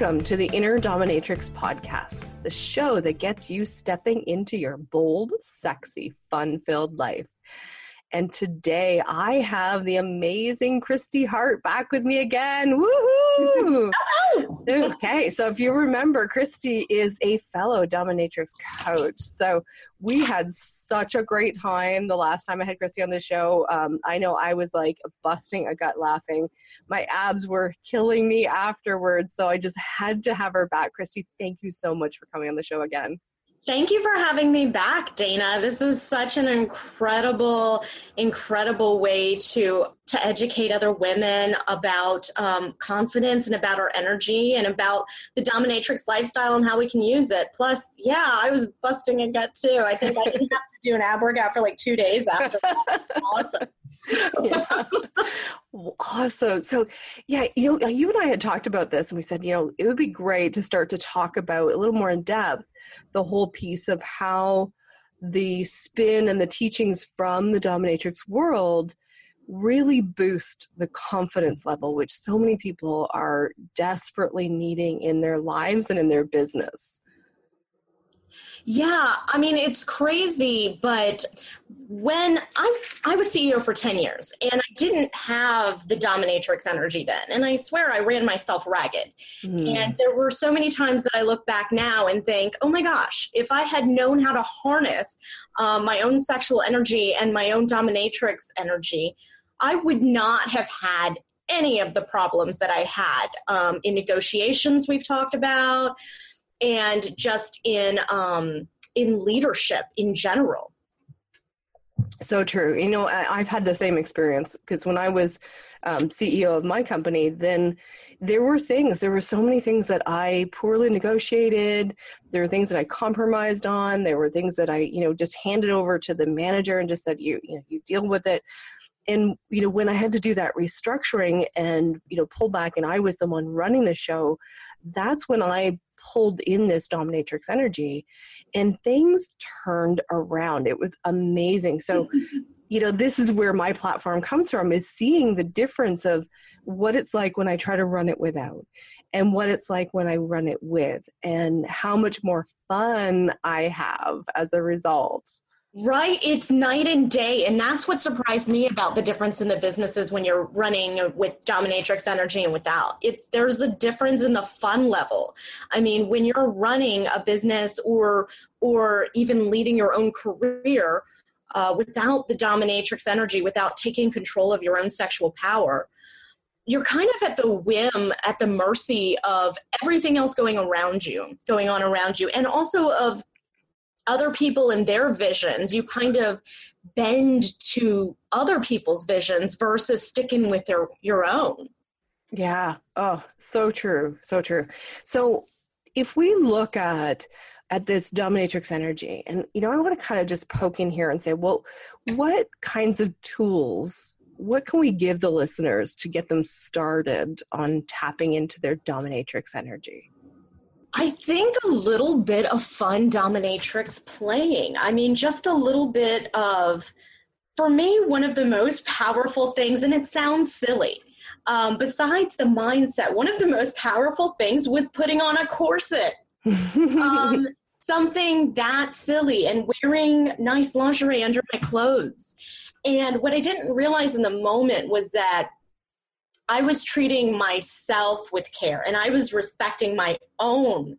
Welcome to the Inner Dominatrix podcast, the show that gets you stepping into your bold, sexy, fun filled life. And today I have the amazing Christy Hart back with me again. Woohoo! okay, so if you remember, Christy is a fellow dominatrix coach. So we had such a great time the last time I had Christy on the show. Um, I know I was like busting a gut laughing. My abs were killing me afterwards. So I just had to have her back. Christy, thank you so much for coming on the show again. Thank you for having me back, Dana. This is such an incredible, incredible way to to educate other women about um, confidence and about our energy and about the dominatrix lifestyle and how we can use it. Plus, yeah, I was busting a gut too. I think I didn't have to do an ab workout for like two days after that. awesome. yeah. Awesome. So, yeah, you know, you and I had talked about this, and we said, you know, it would be great to start to talk about a little more in depth the whole piece of how the spin and the teachings from the dominatrix world really boost the confidence level, which so many people are desperately needing in their lives and in their business. Yeah, I mean it's crazy, but when I I was CEO for 10 years and I didn't have the dominatrix energy then. And I swear I ran myself ragged. Mm. And there were so many times that I look back now and think, "Oh my gosh, if I had known how to harness um, my own sexual energy and my own dominatrix energy, I would not have had any of the problems that I had um, in negotiations we've talked about and just in um, in leadership in general. So true. You know, I, have had the same experience because when I was um, CEO of my company, then there were things, there were so many things that I poorly negotiated. There were things that I compromised on. There were things that I, you know, just handed over to the manager and just said, you, you know, you deal with it. And, you know, when I had to do that restructuring and, you know, pull back and I was the one running the show, that's when I pulled in this dominatrix energy and things turned around. It was amazing. So, you know, this is where my platform comes from is seeing the difference of what it's like when I try to run it without and what it's like when I run it with and how much more fun I have as a result. Right. It's night and day. And that's what surprised me about the difference in the businesses when you're running with dominatrix energy and without. It's there's the difference in the fun level. I mean, when you're running a business or or even leading your own career uh, without the dominatrix energy, without taking control of your own sexual power, you're kind of at the whim, at the mercy of everything else going around you, going on around you, and also of other people and their visions. You kind of bend to other people's visions versus sticking with their your own. Yeah. Oh, so true. So true. So if we look at at this dominatrix energy and you know i want to kind of just poke in here and say well what kinds of tools what can we give the listeners to get them started on tapping into their dominatrix energy I think a little bit of fun dominatrix playing. I mean, just a little bit of, for me, one of the most powerful things, and it sounds silly, um, besides the mindset, one of the most powerful things was putting on a corset. um, something that silly and wearing nice lingerie under my clothes. And what I didn't realize in the moment was that I was treating myself with care and I was respecting my own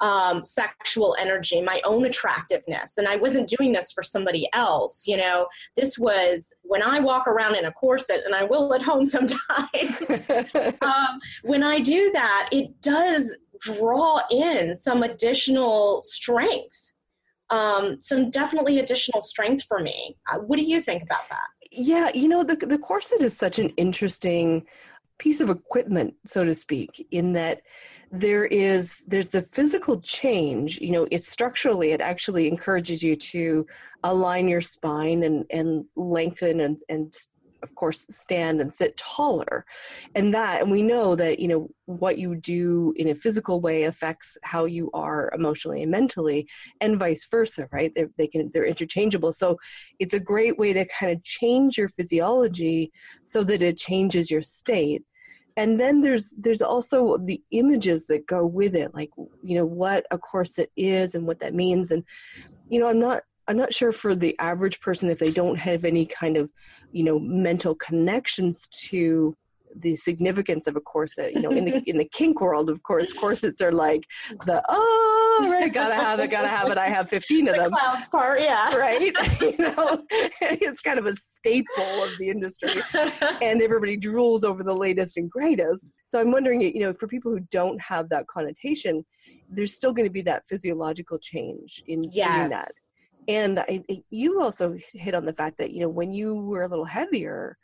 um, sexual energy, my own attractiveness. And I wasn't doing this for somebody else. You know, this was when I walk around in a corset, and I will at home sometimes. um, when I do that, it does draw in some additional strength. Um, some definitely additional strength for me. Uh, what do you think about that? Yeah, you know, the the corset is such an interesting piece of equipment, so to speak, in that there is there's the physical change. You know, it's structurally it actually encourages you to align your spine and and lengthen and and of course stand and sit taller. And that and we know that you know what you do in a physical way affects how you are emotionally and mentally and vice versa right? They're, they can they're interchangeable. So it's a great way to kind of change your physiology so that it changes your state. And then there's there's also the images that go with it like you know what a corset is and what that means. And you know i'm not i'm not sure for the average person if they don't have any kind of you know mental connections to the significance of a corset. You know, in the in the kink world, of course, corsets are like the oh right, gotta have it, gotta have it. I have fifteen of the them. Clowns part, yeah, right. you know, it's kind of a staple of the industry, and everybody drools over the latest and greatest. So I'm wondering, you know, for people who don't have that connotation, there's still going to be that physiological change in yes. doing that. And I, you also hit on the fact that you know when you were a little heavier,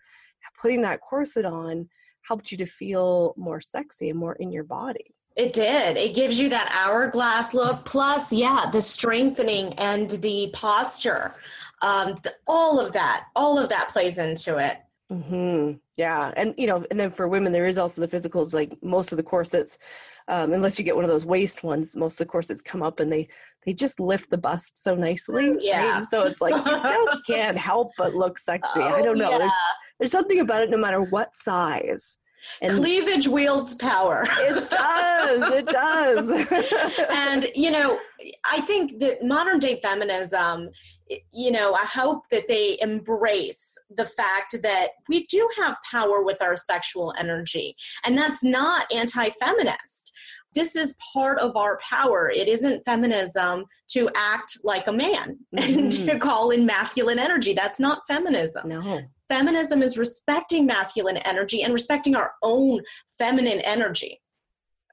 putting that corset on helped you to feel more sexy and more in your body. It did. It gives you that hourglass look. Plus, yeah, the strengthening and the posture, um, the, all of that, all of that plays into it. Mm-hmm. Yeah, and you know, and then for women, there is also the physicals. Like most of the corsets, um, unless you get one of those waist ones, most of the corsets come up and they they just lift the bust so nicely. Mm, yeah. Right? So it's like you just can't help but look sexy. Oh, I don't know. Yeah. There's there's something about it, no matter what size. And Cleavage wields power. it does. It does. and, you know, I think that modern day feminism, you know, I hope that they embrace the fact that we do have power with our sexual energy. And that's not anti feminist this is part of our power. It isn't feminism to act like a man mm-hmm. and to call in masculine energy. That's not feminism. No feminism is respecting masculine energy and respecting our own feminine energy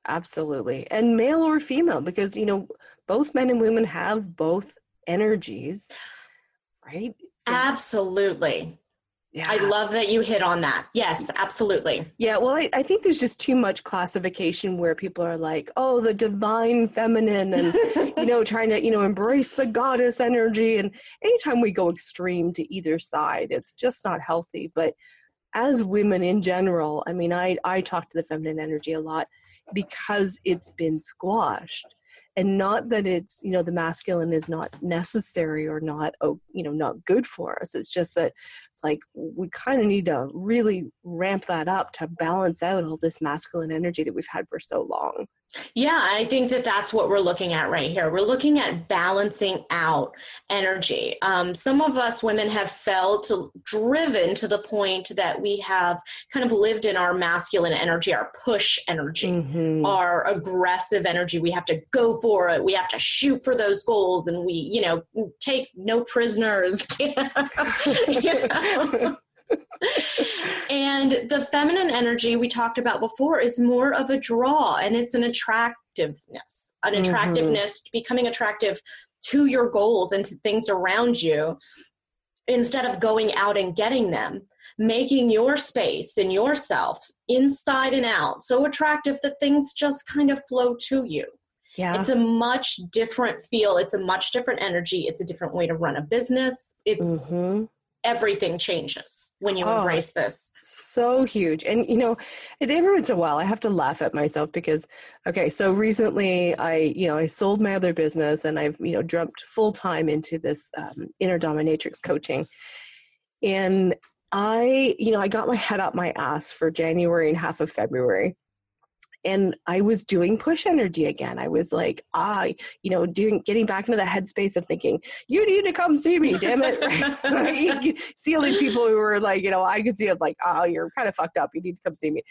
absolutely and male or female because you know both men and women have both energies right so, absolutely yeah. I love that you hit on that. Yes, absolutely. Yeah, well, I, I, think there's just too much classification where people are like, oh, the divine feminine and, you know, trying to, you know, embrace the goddess energy. And anytime we go extreme to either side, it's just not healthy. But as women in general, I mean, I, I talk to the feminine energy a lot because it's been squashed and not that it's you know the masculine is not necessary or not oh you know not good for us. It's just that it's like we kind of need to really ramp that up to balance out all this masculine energy that we've had for so long yeah, I think that that's what we're looking at right here. We're looking at balancing out energy. Um, some of us women have felt driven to the point that we have kind of lived in our masculine energy, our push energy, mm-hmm. our aggressive energy. We have to go for it. We have to shoot for those goals, and we, you know, take no prisoners. you know? And the feminine energy we talked about before is more of a draw and it's an attractiveness an mm-hmm. attractiveness mm-hmm. becoming attractive to your goals and to things around you instead of going out and getting them making your space and yourself inside and out so attractive that things just kind of flow to you yeah. It's a much different feel. It's a much different energy. It's a different way to run a business. It's mm-hmm everything changes when you oh, embrace this. So huge. And you know, it every once in a while I have to laugh at myself because okay, so recently I, you know, I sold my other business and I've, you know, jumped full time into this um, inner dominatrix coaching. And I, you know, I got my head up my ass for January and half of February and I was doing push energy again. I was like, ah, you know, doing getting back into the headspace of thinking, you need to come see me, damn it. Right? see all these people who were like, you know, I could see it like, oh, you're kind of fucked up. You need to come see me.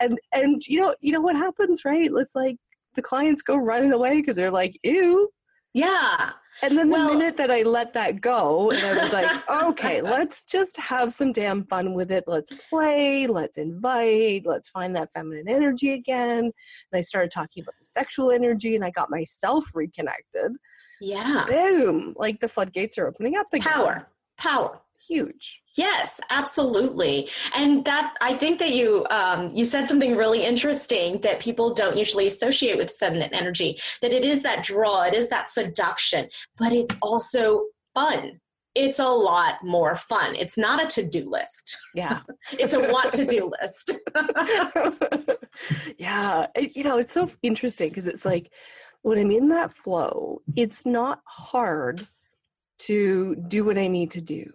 And and you know, you know what happens, right? It's like the clients go running away because they're like, ew. Yeah. And then the well, minute that I let that go, and I was like, okay, let's just have some damn fun with it. Let's play, let's invite, let's find that feminine energy again. And I started talking about the sexual energy, and I got myself reconnected. Yeah. Boom. Like the floodgates are opening up again. Power. Power huge. Yes absolutely. And that i think that you um, you said something really interesting that people don't usually associate with feminine energy that it is that draw it is that seduction but it's also fun. It's a lot more fun. It's not a to-do list. Yeah. It's a want to do list. Yeah it, you know it's so interesting because it's like when i'm in that flow it's not hard to do what i need to do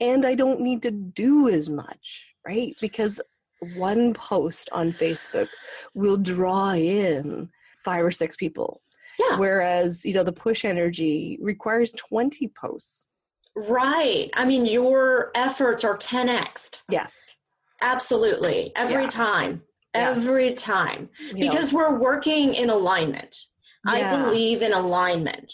and I don't need to do as much, right? Because one post on Facebook will draw in five or six people. Yeah. Whereas, you know, the push energy requires 20 posts. Right. I mean, your efforts are 10x. Yes. Absolutely. Every Yeah. time. Yes. Every time. You know, Because we're working in alignment. I believe in alignment.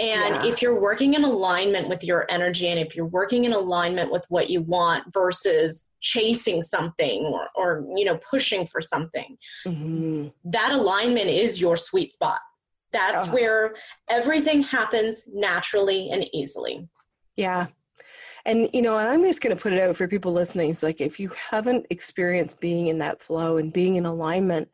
And Yeah. if you're working in alignment with your energy and if you're working in alignment with what you want versus chasing something or, or you know pushing for something mhm. that alignment is your sweet spot that's Yeah. where everything happens naturally and easily Yeah. And, you know, I'm just going to put it out for people listening. It's like if you haven't experienced being in that flow and being in alignment,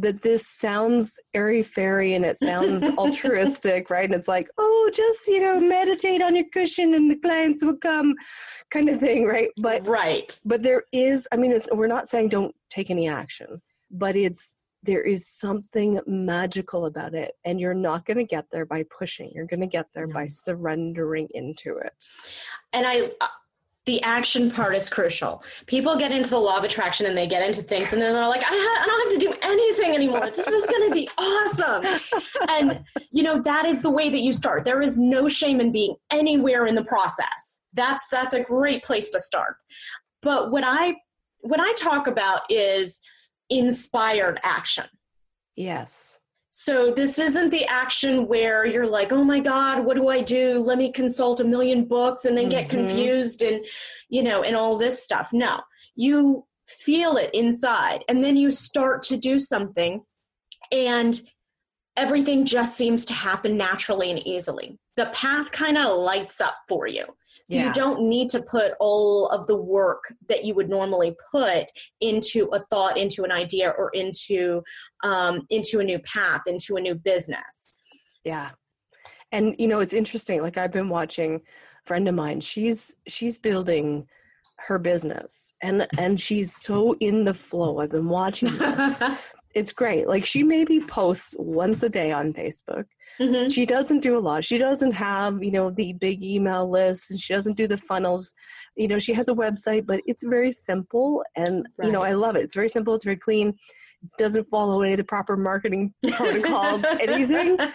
that this sounds airy fairy and it sounds altruistic, right? And it's like, oh, just, you know, meditate on your cushion and the clients will come kind of thing, right? But, right but there is, I mean, it's, we're not saying don't take any action, but it's, there is something magical about it. And you're not going to get there by pushing. You're going to get there by surrendering into it. and i the action part is crucial. People get into the law of attraction and they get into things and then they're like i, ha- I don't have to do anything anymore. This is going to be awesome. And you know that is the way that you start. There is no shame in being anywhere in the process. That's that's a great place to start. But what i what i talk about is inspired action. Yes. So this isn't the action where you're like, oh my God, what do I do? Let me consult a million books and then get Mhm. confused and, you know, and all this stuff. No, you feel it inside and then you start to do something and everything just seems to happen naturally and easily. The path kind of lights up for you. So Yeah. you don't need to put all of the work that you would normally put into a thought, into an idea, or into um, into a new path, into a new business. Yeah. And you know, it's interesting. Like I've been watching a friend of mine, she's she's building her business and and she's so in the flow. I've been watching this. it's great. Like she maybe posts once a day on Facebook. Mhm. She doesn't do a lot. She doesn't have, you know, the big email list and she doesn't do the funnels. You know, she has a website, but it's very simple and you know, I love it. It's very simple, it's very clean. It doesn't follow any of the proper marketing protocols, anything.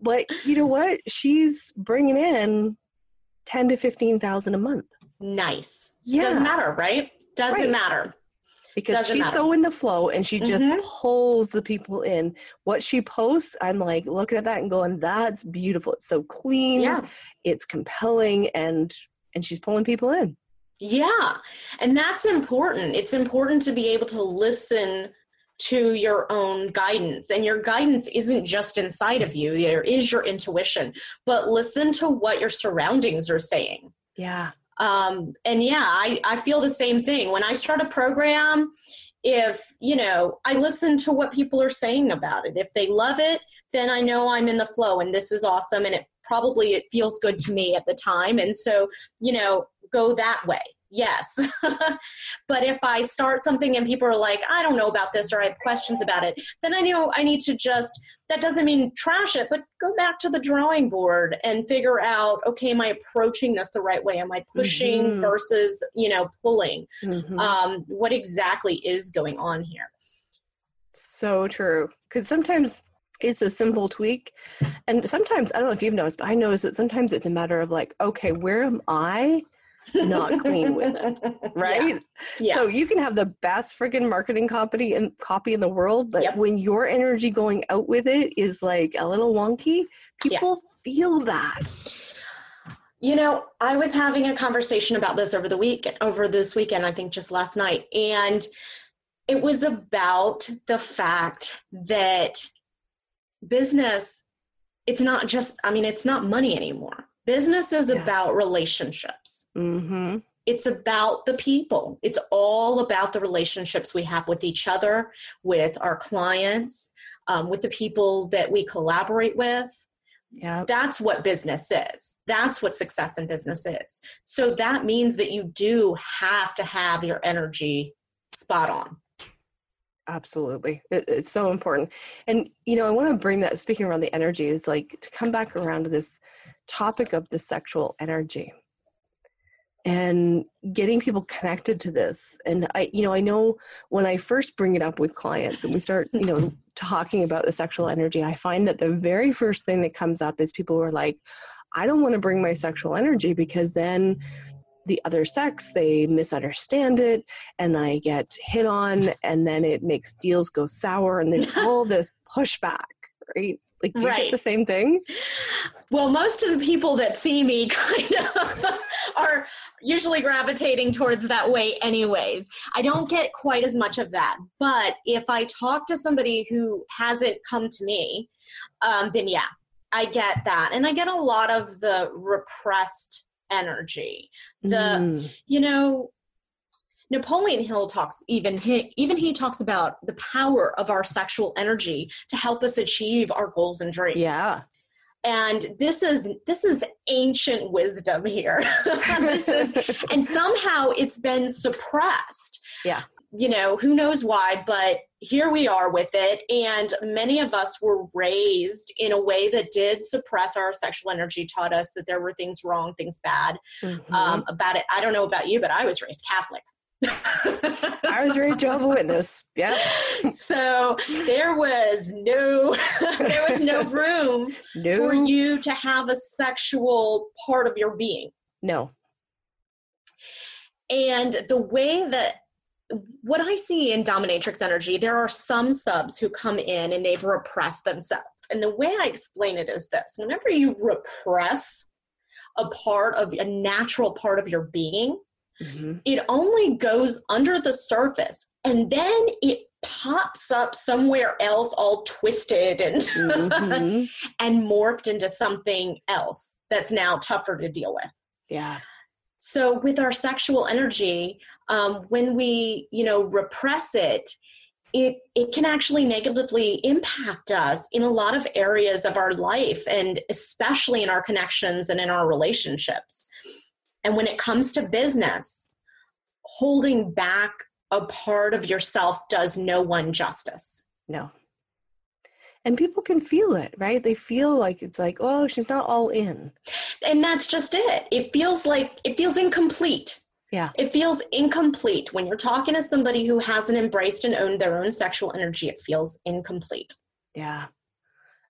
But you know what? She's bringing in ten to fifteen thousand a month. nice. Yeah, Doesn't matter, right? Doesn't Right. matter. Because doesn't she's matter. so in the flow and she just Mhm. pulls the people in. What she posts, I'm like looking at that and going, "That's beautiful. It's so clean. Yeah. It's compelling, and and she's pulling people in." Yeah. And that's important. It's important to be able to listen to your own guidance. And your guidance isn't just inside of you, there is your intuition, but listen to what your surroundings are saying. Yeah, Um, and yeah, I, I feel the same thing. When I start a program, if, you know, I listen to what people are saying about it. If they love it, then I know I'm in the flow and this is awesome. And it probably, it feels good to me at the time. And so, you know, go that way. Yes. but if I start something and people are like, I don't know about this or I have questions about it, then I know I need to just, that doesn't mean trash it, but go back to the drawing board and figure out, okay, am I approaching this the right way? Am I pushing Mhm. versus, you know, pulling? Mhm. Um, what exactly is going on here? so true. Because sometimes it's a simple tweak, and sometimes I don't know if you've noticed, but I notice that sometimes it's a matter of like, okay, where am I? Not clean with it, right? Yeah. So you can have the best freaking marketing copy and copy in the world, but Yep. when your energy going out with it is like a little wonky, people feel that. You know, I was having a conversation about this over the week, over this weekend, I think just last night, and it was about the fact that business, it's not just, I mean, it's not money anymore. Business is Yeah. about relationships. Mm-hmm. It's about the people. It's all about the relationships we have with each other, with our clients, um, with the people that we collaborate with Yeah. that's what business is that's what success in business is so that means that you do have to have your energy spot on Absolutely. It, it's so important. And, you know, I want to bring that, speaking around the energy, is like to come back around to this topic of the sexual energy. and getting people connected to this and i you know i know when i first bring it up with clients and we start you know talking about the sexual energy i find that the very first thing that comes up is people are like i don't want to bring my sexual energy because then the other sex they misunderstand it and i get hit on and then it makes deals go sour and there's all this pushback right like, do you right. get the same thing? Well, most of the people that see me kind of are usually gravitating towards that way, anyways. I don't get quite as much of that. But if I talk to somebody who hasn't come to me, um, then yeah, I get that. And I get a lot of the repressed energy. The, mm. you know, Napoleon Hill talks even he even he talks about the power of our sexual energy to help us achieve our goals and dreams. Yeah. And this is this is ancient wisdom here. this is and somehow it's been suppressed. Yeah. You know, who knows why, but here we are with it. And many of us were raised in a way that did suppress our sexual energy, taught us that there were things wrong, things bad mm-hmm. um, about it. I don't know about you, but I was raised Catholic. I was raised Jehovah Witness. Yeah. So there was no there was no room no. for you to have a sexual part of your being. No. And the way that what I see in dominatrix energy, there are some subs who come in and they've repressed themselves. And the way I explain it is this whenever you repress a part of a natural part of your being, Mm-hmm. It only goes under the surface and then it pops up somewhere else all twisted and mm-hmm. and morphed into something else that's now tougher to deal with. Yeah. So with our sexual energy, um, when we you know repress it, it it can actually negatively impact us in a lot of areas of our life and especially in our connections and in our relationships and when it comes to business, holding back a part of yourself does no one justice. No. And people can feel it, right? They feel like it's like, oh, she's not all in. And that's just it. It feels like it feels incomplete. Yeah. It feels incomplete. When you're talking to somebody who hasn't embraced and owned their own sexual energy, it feels incomplete. Yeah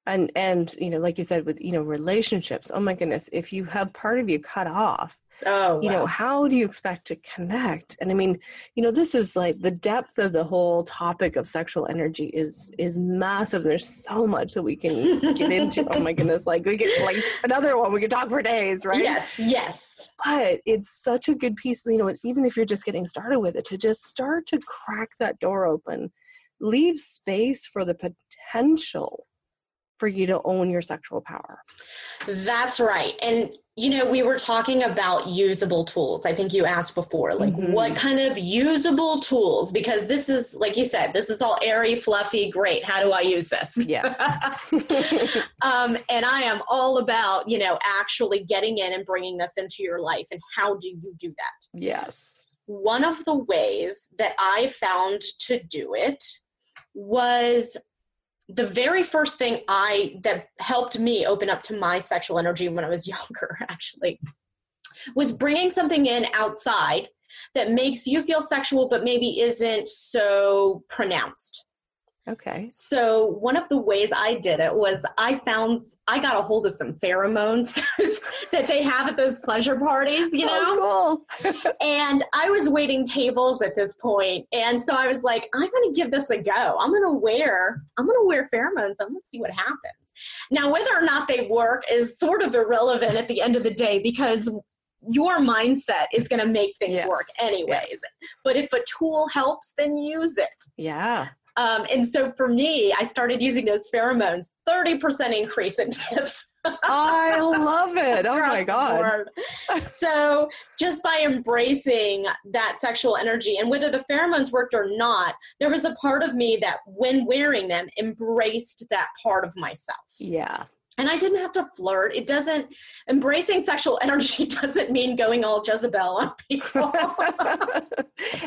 and and you know like you said with you know relationships oh my goodness if you have part of you cut off oh you know how do you expect to connect? And i mean you know this is like the depth of the whole topic of sexual energy is is massive. There's so much that we can get into. Oh my goodness like we get like another one we could talk for days right? Yes yes. But it's such a good piece you know even if you're just getting started with it to just start to crack that door open leave space for the potential for you to own your sexual power. That's right. And you know, we were talking about usable tools. I think you asked before, like mm-hmm. what kind of usable tools? Because this is, like you said, this is all airy, fluffy, great. How do I use this? Yes. um, and I am all about, you know, actually getting in and bringing this into your life. And how do you do that? Yes. One of the ways that I found to do it was the very first thing I that helped me open up to my sexual energy when I was younger, actually, was bringing something in outside that makes you feel sexual, but maybe isn't so pronounced. Okay. So one of the ways I did it was I found I got a hold of some pheromones that they have at those pleasure parties, you oh, know. Oh, cool. and I was waiting tables at this point, and so I was like, I'm going to give this a go. I'm going to wear I'm going to wear pheromones. I'm going to see what happens. Now, whether or not they work is sort of irrelevant at the end of the day because your mindset is going to make things yes. work anyways. Yes. But if a tool helps, then use it. Yeah. Um, and so for me, I started using those pheromones, 30% increase in tips. I love it. Oh my God. so just by embracing that sexual energy and whether the pheromones worked or not, there was a part of me that when wearing them embraced that part of myself. Yeah and I didn't have to flirt. It doesn't embracing sexual energy doesn't mean going all Jezebel on people.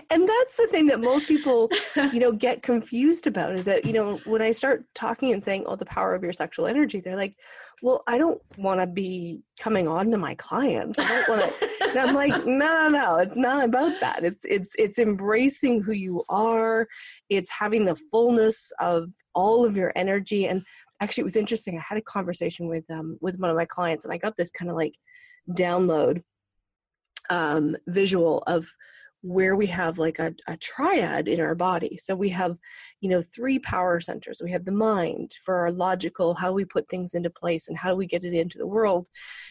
and that's the thing that most people, you know, get confused about is that, you know, when I start talking and saying, "Oh, the power of your sexual energy," they're like, well, I don't want to be coming on to my clients. I don't want to. and I'm like, no, no, no. It's not about that. It's it's it's embracing who you are. It's having the fullness of all of your energy. And actually, it was interesting. I had a conversation with um with one of my clients, and I got this kind of like download um, visual of where we have like a, a triad in our body. So we have, you know, three power centers. We have the mind for our logical, how we put things into place and how do we get it into the world.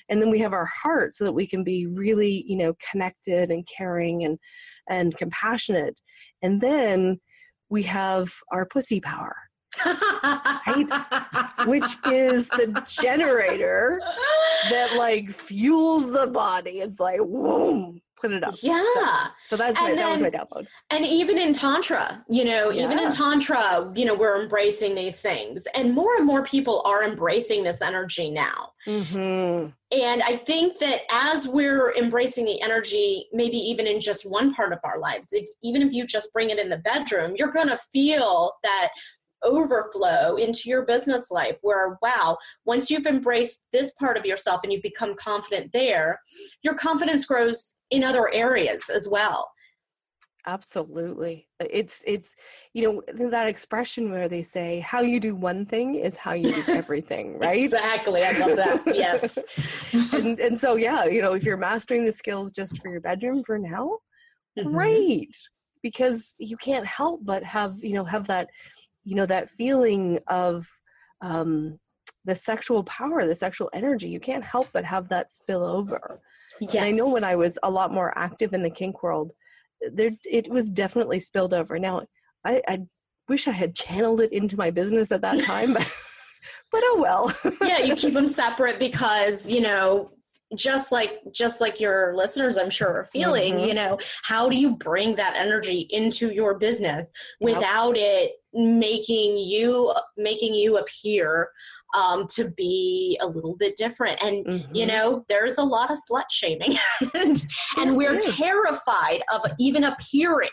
And then we have our heart so that we can be really, you know, connected and caring and and compassionate. And then we have our pussy power. Right? Which is the generator that like fuels the body. It's like, whoa, put it up. Yeah. So, so that's my, And that was my download. And even in Tantra, you know, even in Tantra, you know, we're embracing these things. And more and more people are embracing this energy now. Mm-hmm. And I think that as we're embracing the energy, maybe even in just one part of our lives, if, even if you just bring it in the bedroom, you're going to feel that overflow into your business life where wow once you've embraced this part of yourself and you've become confident there your confidence grows in other areas as well Absolutely. It's it's you know that expression where they say how you do one thing is how you do everything, right? exactly i love that yes and and so yeah, you know, if you're mastering the skills just for your bedroom for now, Mhm. great. Because you can't help but have, you know, have that, you know, that feeling of um the sexual power, the sexual energy. You can't help but have that spill over. yes. And I know when I was a lot more active in the kink world, there it was definitely spilled over. Now I, I wish I had channeled it into my business at that time, but, but oh well. yeah you keep them separate because you know just like just like your listeners i'm sure are feeling Mhm. you know how do you bring that energy into your business Yep. without it making you making you appear um, to be a little bit different and you Mhm. know there's a lot of slut shaming and, and we're is. terrified of even appearing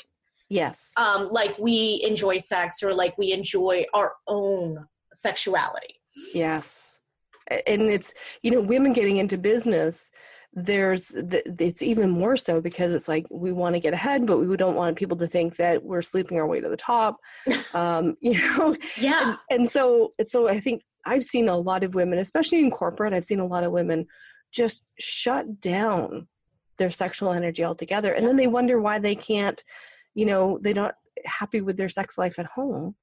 yes. um, like we enjoy sex or like we enjoy our own sexuality Yes. And it's, you know, women getting into business, there's, th- it's even more so because it's like we want to get ahead, but we don't want people to think that we're sleeping our way to the top. Um, you know, yeah and, and so, so I think I've seen a lot of women, especially in corporate, I've seen a lot of women just shut down their sexual energy altogether. And then they wonder why they can't, you know, they're not happy with their sex life at home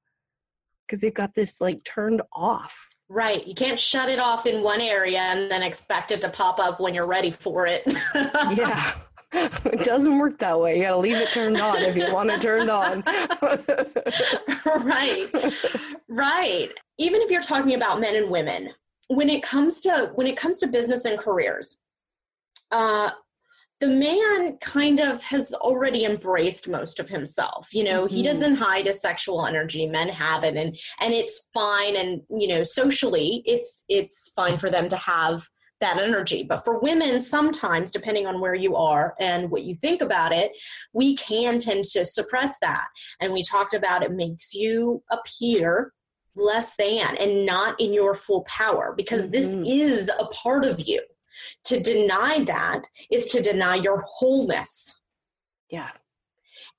because they've got this like turned off. Right. You can't shut it off in one area and then expect it to pop up when you're ready for it. yeah it doesn't work that way you gotta leave it turned on if you want it turned on right. Right. Even if you're talking about men and women, when it comes to when it comes to business and careers, uh the man kind of has already embraced most of himself. You know he Mhm. doesn't hide his sexual energy. Men have it and and it's fine and you know socially it's it's fine for them to have that energy. But for women sometimes depending on where you are and what you think about it we can tend to suppress that. And we talked about it makes you appear less than and not in your full power because this Mhm. is a part of you to deny that is to deny your wholeness. Yeah.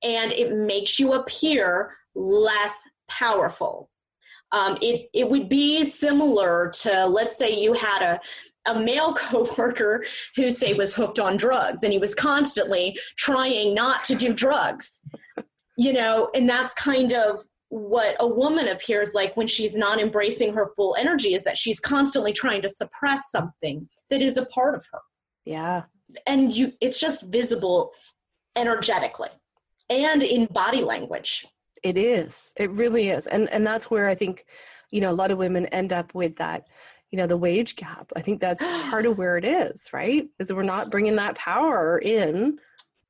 And it makes you appear less powerful. Um, it, it would be similar to let's say you had a, a male coworker who say was hooked on drugs and he was constantly trying not to do drugs. You know and that's kind of what a woman appears like when she's not embracing her full energy is that she's constantly trying to suppress something that is a part of her. Yeah. And you it's just visible energetically and in body language. It is. It really is. And and that's where i think you know a lot of women end up with that you know the wage gap. I think that's part of where it is right? Is we're not bringing that power in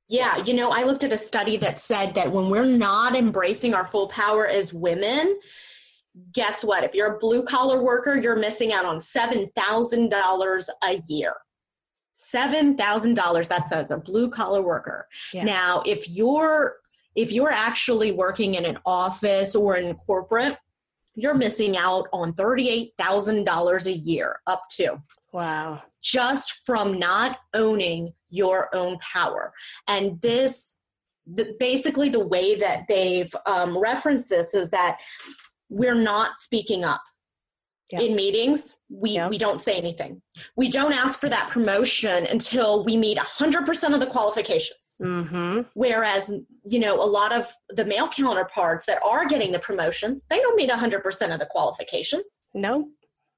yeah you know i looked at a study that said that when we're not embracing our full power as women guess what if you're a blue collar worker you're missing out on $7000 a year $7000 that's as a blue collar worker Yeah. now if you're if you're actually working in an office or in corporate you're missing out on $38,000 a year up to. Wow. Just from not owning your own power. And this, the, basically, the way that they've um, referenced this is that we're not speaking up yeah. in meetings we yeah. we don't say anything we don't ask for that promotion until we meet 100% of the qualifications mm-hmm. whereas you know a lot of the male counterparts that are getting the promotions they don't meet 100% of the qualifications no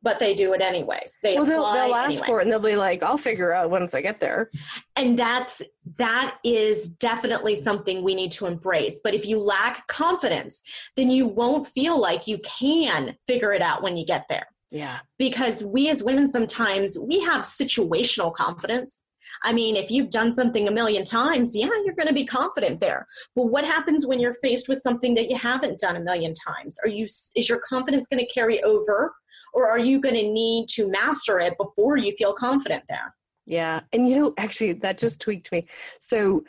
but they do it anyways. They well, they'll, they'll ask anyway. for it and they'll be like, "I'll figure out once I get there." And that's that is definitely something we need to embrace. But if you lack confidence, then you won't feel like you can figure it out when you get there. Yeah. Because we as women sometimes we have situational confidence. I mean, if you've done something a million times, yeah, you're going to be confident there. But what happens when you're faced with something that you haven't done a million times? Are you is your confidence going to carry over or are you going to need to master it before you feel confident there? Yeah. And you know, actually that just tweaked me. So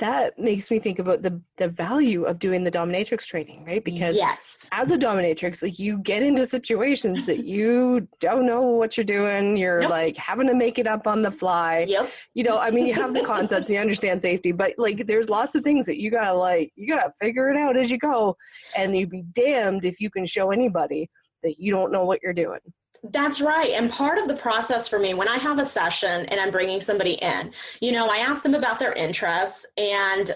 that makes me think about the the value of doing the dominatrix training, right? Because yes. as a dominatrix, like you get into situations that you don't know what you're doing. You're nope. like having to make it up on the fly. Yep. You know, I mean, you have the concepts, you understand safety, but like there's lots of things that you gotta like you gotta figure it out as you go, and you'd be damned if you can show anybody that you don't know what you're doing. That's right. And part of the process for me, when I have a session and I'm bringing somebody in, you know, I ask them about their interests and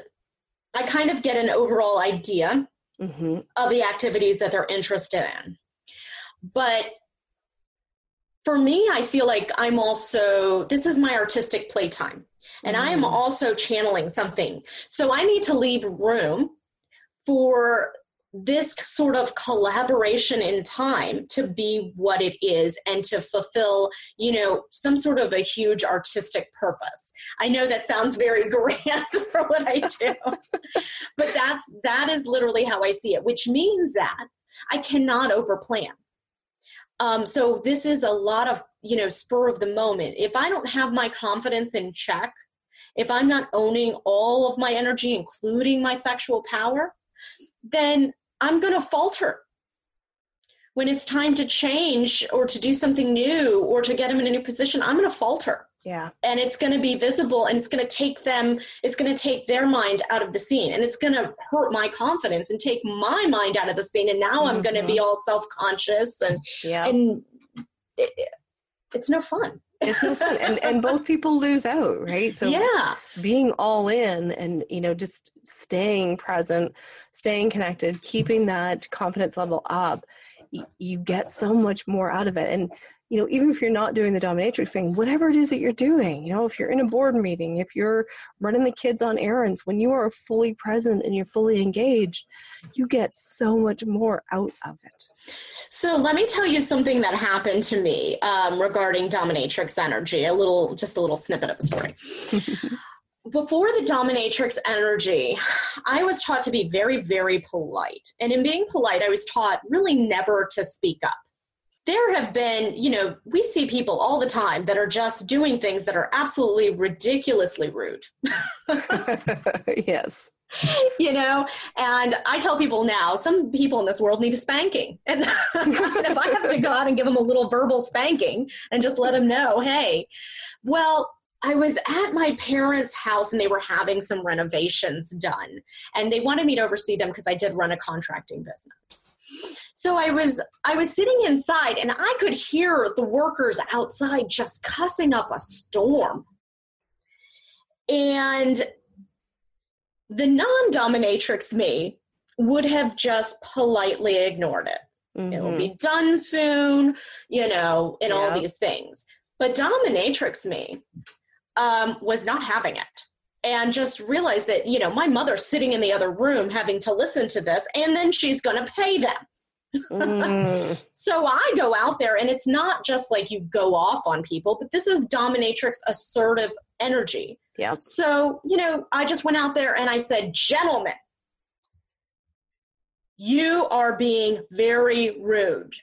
I kind of get an overall idea mm-hmm. of the activities that they're interested in. But for me, I feel like I'm also, this is my artistic playtime, and mm-hmm. I am mm-hmm. also channeling something. So I need to leave room for this sort of collaboration in time to be what it is and to fulfill you know some sort of a huge artistic purpose. I know that sounds very grand for what i do but that's that is literally how i see it which means that i cannot overplan. Um, so this is a lot of you know spur of the moment. If i don't have my confidence in check if i'm not owning all of my energy including my sexual power then I'm going to falter. When it's time to change or to do something new or to get them in a new position, I'm going to falter. Yeah. And it's going to be visible and it's going to take them, it's going to take their mind out of the scene and it's going to hurt my confidence and take my mind out of the scene. And now mm-hmm. I'm going to be all self conscious and, yeah. and it, it's no fun it's no fun and and both people lose out right? So yeah. being all in and you know just staying present staying connected keeping that confidence level up you get so much more out of it. And you know, even if you're not doing the dominatrix thing, whatever it is that you're doing, you know, if you're in a board meeting, if you're running the kids on errands, when you are fully present and you're fully engaged, you get so much more out of it. So let me tell you something that happened to me um, regarding dominatrix energy. A little, just a little snippet of a story. Before the dominatrix energy, I was taught to be very, very polite. And in being polite, I was taught really never to speak up there have been, you know, we see people all the time that are just doing things that are absolutely ridiculously rude. yes. You know, and I tell people now, some people in this world need a spanking. And, if I have to go out and give them a little verbal spanking and just let them know, hey, well, I was at my parents' house and they were having some renovations done. And they wanted me to oversee them because I did run a contracting business. So I was I was sitting inside and I could hear the workers outside just cussing up a storm. And the non-dominatrix me would have just politely ignored it. Mm-hmm. It will be done soon, you know, and yeah. all these things. But dominatrix me um, was not having it and just realize that you know my mother's sitting in the other room having to listen to this and then she's going to pay them. Mm. so i go out there and it's not just like you go off on people but this is dominatrix assertive energy. Yeah. So you know i just went out there and i said gentlemen you are being very rude.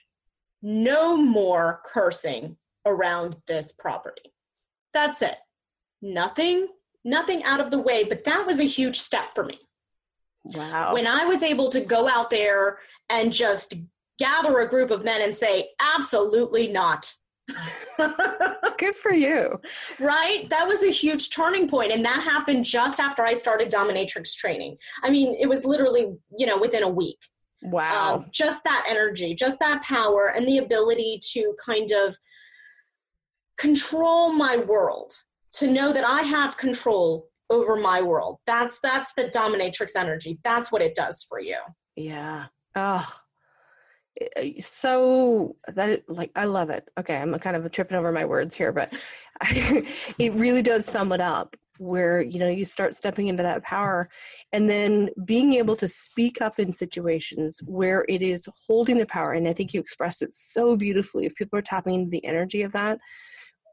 No more cursing around this property. That's it. Nothing nothing out of the way, but that was a huge step for me. Wow. When I was able to go out there and just gather a group of men and say, absolutely not. Good for you. Right? That was a huge turning point, And that happened just after I started dominatrix training. I mean, it was literally, you know, within a week. Wow. Um, just that energy, just that power, and the ability to kind of control my world, to know that I have control over my world. That's that's the dominatrix energy. That's what it does for you. Yeah. Oh, so that like i love it okay i'm kind of tripping over my words here but I, it really does sum it up where you know you start stepping into that power and then being able to speak up in situations where it is holding the power and i think you express it so beautifully if people are tapping into the energy of that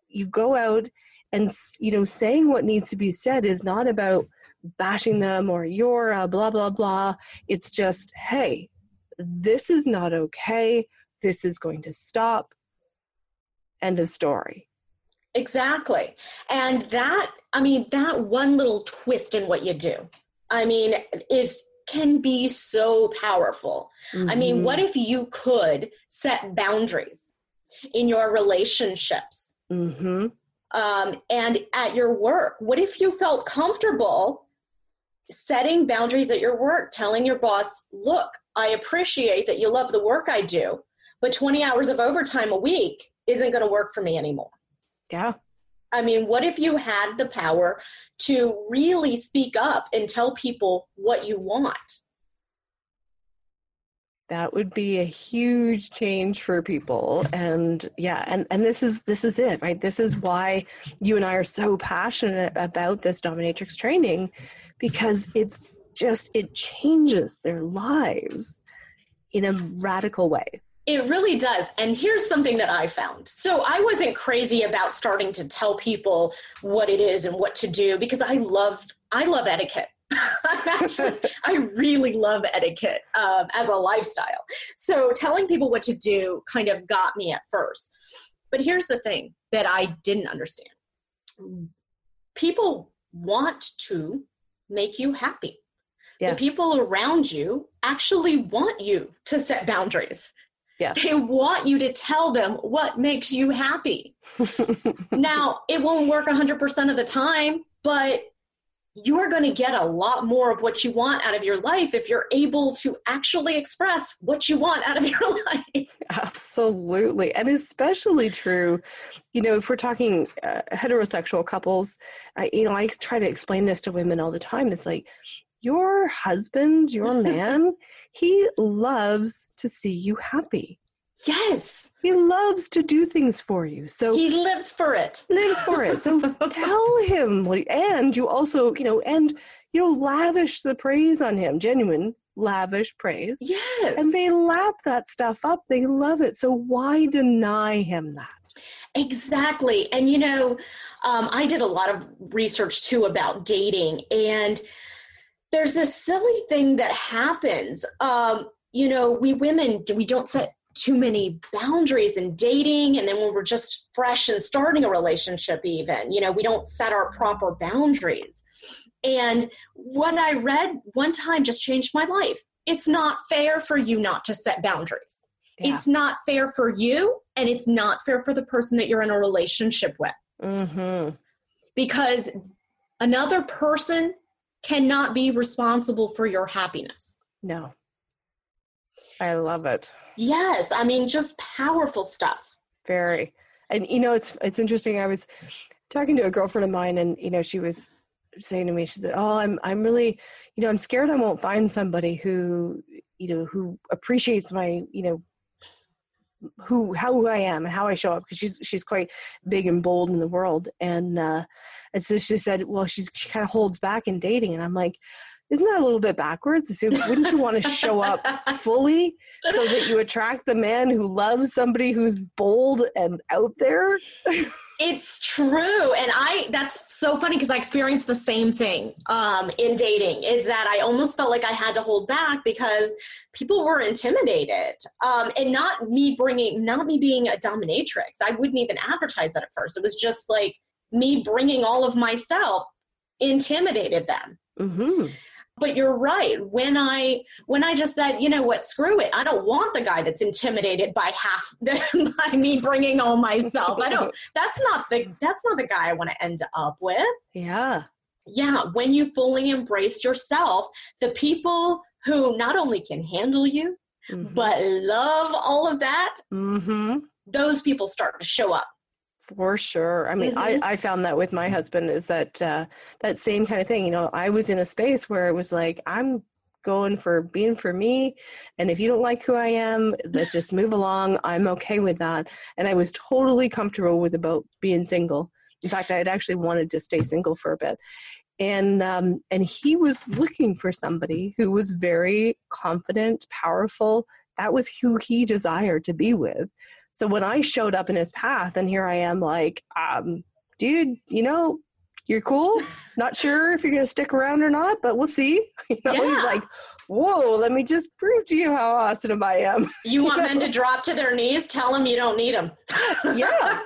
you go out and you know saying what needs to be said is not about bashing them or you're blah blah blah it's just hey this is not okay. This is going to stop. End of story. Exactly. And that, I mean, that one little twist in what you do, I mean, is can be so powerful. Mm-hmm. I mean, mm-hmm. what if you could set boundaries in your relationships? Mm-hmm. Um, and at your work, what if you felt comfortable setting boundaries at your work, telling your boss, look, I appreciate that you love the work I do, but 20 hours of overtime a week isn't going to work for me anymore. Yeah. I mean, what if you had the power to really speak up and tell people what you want? That would be a huge change for people and yeah and and this is this is it right this is why you and i are so passionate about this dominatrix training because it's just it changes their lives in a radical way it really does. And here's something that I found. So I wasn't crazy about starting to tell people what it is and what to do because I love I love etiquette. Actually, I really love etiquette um, as a lifestyle. So telling people what to do kind of got me at first. But here's the thing that I didn't understand people want to make you happy. Yes. The people around you actually want you to set boundaries. Yes. They want you to tell them what makes you happy. now, it won't work 100% of the time, but you're going to get a lot more of what you want out of your life if you're able to actually express what you want out of your life. Absolutely. And especially true, you know, if we're talking uh, heterosexual couples, I, you know, I try to explain this to women all the time. It's like, your husband, your man, he loves to see you happy. Yes. He loves to do things for you. So he lives for it. Lives for it. So tell him what he, and you also, you know, and you know, lavish the praise on him, genuine lavish praise. Yes. And they lap that stuff up. They love it. So why deny him that? Exactly. And you know, um, I did a lot of research too about dating and there's this silly thing that happens. Um, you know, we women we don't set too many boundaries in dating and then when we're just fresh and starting a relationship even you know we don't set our proper boundaries and what i read one time just changed my life it's not fair for you not to set boundaries yeah. it's not fair for you and it's not fair for the person that you're in a relationship with mm-hmm. because another person cannot be responsible for your happiness no I love it. Yes, I mean just powerful stuff. Very. And you know, it's it's interesting. I was talking to a girlfriend of mine, and you know, she was saying to me, she said, "Oh, I'm I'm really, you know, I'm scared I won't find somebody who, you know, who appreciates my, you know, who how who I am and how I show up because she's she's quite big and bold in the world and uh and so she said well she's she kind of holds back in dating and I'm like isn't that a little bit backwards? Wouldn't you want to show up fully so that you attract the man who loves somebody who's bold and out there? it's true. And I, that's so funny because I experienced the same thing um, in dating is that I almost felt like I had to hold back because people were intimidated. Um, and not me bringing, not me being a dominatrix. I wouldn't even advertise that at first. It was just like me bringing all of myself intimidated them. Mm-hmm. But you're right. When i when i just said you know what? Screw it. I don't want the guy that's intimidated by half by me bringing all myself. I don't that's not the that's not the guy i want to end up with. Yeah. Yeah when you fully embrace yourself the people who not only can handle you mm-hmm. but love all of that mm-hmm. those people start to show up for sure. I mean, mm-hmm. I, I found that with my husband is that uh, that same kind of thing. You know, I was in a space where it was like, I'm going for being for me. And if you don't like who I am, let's just move along. I'm okay with that. And I was totally comfortable with about being single. In fact, I had actually wanted to stay single for a bit. And um, and he was looking for somebody who was very confident, powerful. That was who he desired to be with. So when I showed up in his path, and here I am, like, um, dude, you know, you're cool. Not sure if you're going to stick around or not, but we'll see. You know, yeah. he's like, whoa, let me just prove to you how awesome I am. You want men to drop to their knees? Tell them you don't need them. yeah.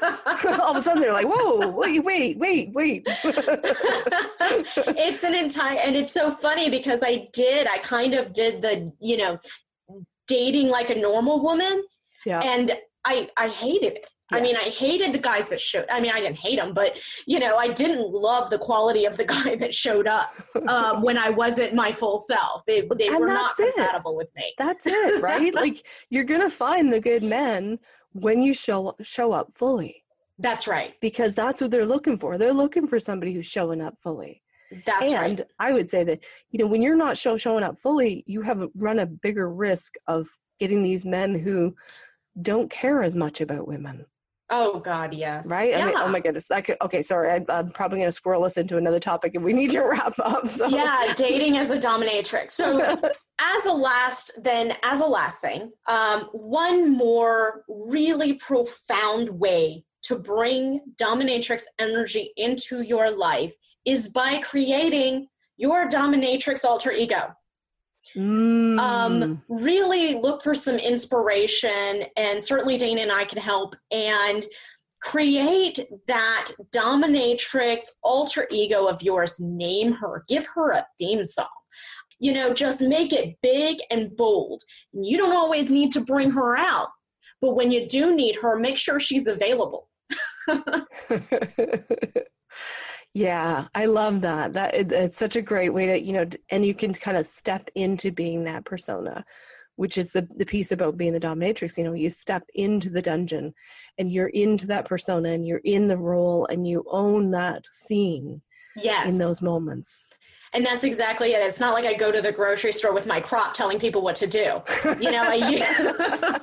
All of a sudden they're like, whoa, wait, wait, wait, wait. it's an entire, and it's so funny because I did, I kind of did the, you know, dating like a normal woman. Yeah. And I I hated it. Yes. I mean, I hated the guys that showed. I mean, I didn't hate them, but you know, I didn't love the quality of the guy that showed up um, when I wasn't my full self. They, they were not compatible it. with me. That's it, right? like you're gonna find the good men when you show show up fully. That's right. Because that's what they're looking for. They're looking for somebody who's showing up fully. That's and right. I would say that you know when you're not show, showing up fully, you have run a bigger risk of getting these men who don't care as much about women. Oh God, yes. Right? Yeah. I mean, oh my goodness. I could, okay, sorry. I, am probably going to squirrel us into another topic, and we need to wrap up. So. Yeah, dating as a dominatrix. So, as a last, then as a last thing, um, one more really profound way to bring dominatrix energy into your life is by creating your dominatrix alter ego. Mm. Um, really look for some inspiration, and certainly Dana and I can help and create that dominatrix alter ego of yours. Name her, give her a theme song. You know, just make it big and bold. You don't always need to bring her out, but when you do need her, make sure she's available. Yeah, I love that. That it, it's such a great way to, you know, and you can kind of step into being that persona, which is the the piece about being the dominatrix. You know, you step into the dungeon, and you're into that persona, and you're in the role, and you own that scene. Yes. In those moments. And that's exactly it. It's not like I go to the grocery store with my crop telling people what to do. You know, I,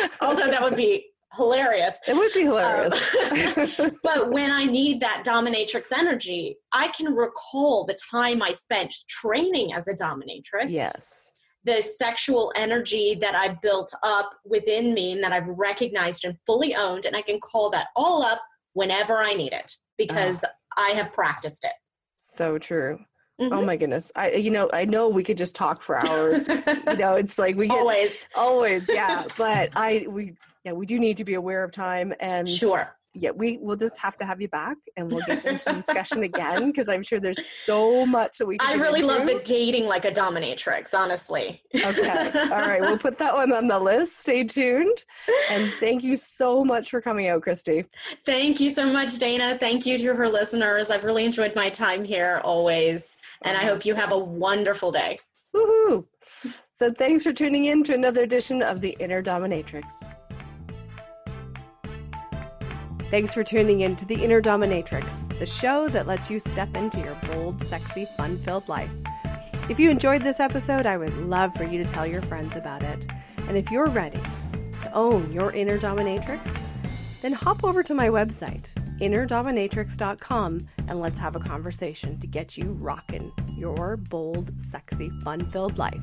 although that would be hilarious. It would be hilarious. Um, but when I need that dominatrix energy, I can recall the time I spent training as a dominatrix. Yes. The sexual energy that I built up within me and that I've recognized and fully owned, and I can call that all up whenever I need it because uh, I have practiced it. So true. Oh mm-hmm. Oh my goodness. I you know, I know we could just talk for hours. you know, it's like we get, always always, yeah. But I we yeah, we do need to be aware of time and sure. Yeah, we will just have to have you back and we'll get into discussion again because I'm sure there's so much that we I really into. love the dating like a dominatrix, honestly. Okay. All right. We'll put that one on the list. Stay tuned. And thank you so much for coming out, Christy. Thank you so much, Dana. Thank you to her listeners. I've really enjoyed my time here always. And I hope you have a wonderful day. Woohoo! So thanks for tuning in to another edition of The Inner Dominatrix. Thanks for tuning in to The Inner Dominatrix, the show that lets you step into your bold, sexy, fun filled life. If you enjoyed this episode, I would love for you to tell your friends about it. And if you're ready to own your inner dominatrix, then hop over to my website, innerdominatrix.com, and let's have a conversation to get you rocking your bold, sexy, fun filled life.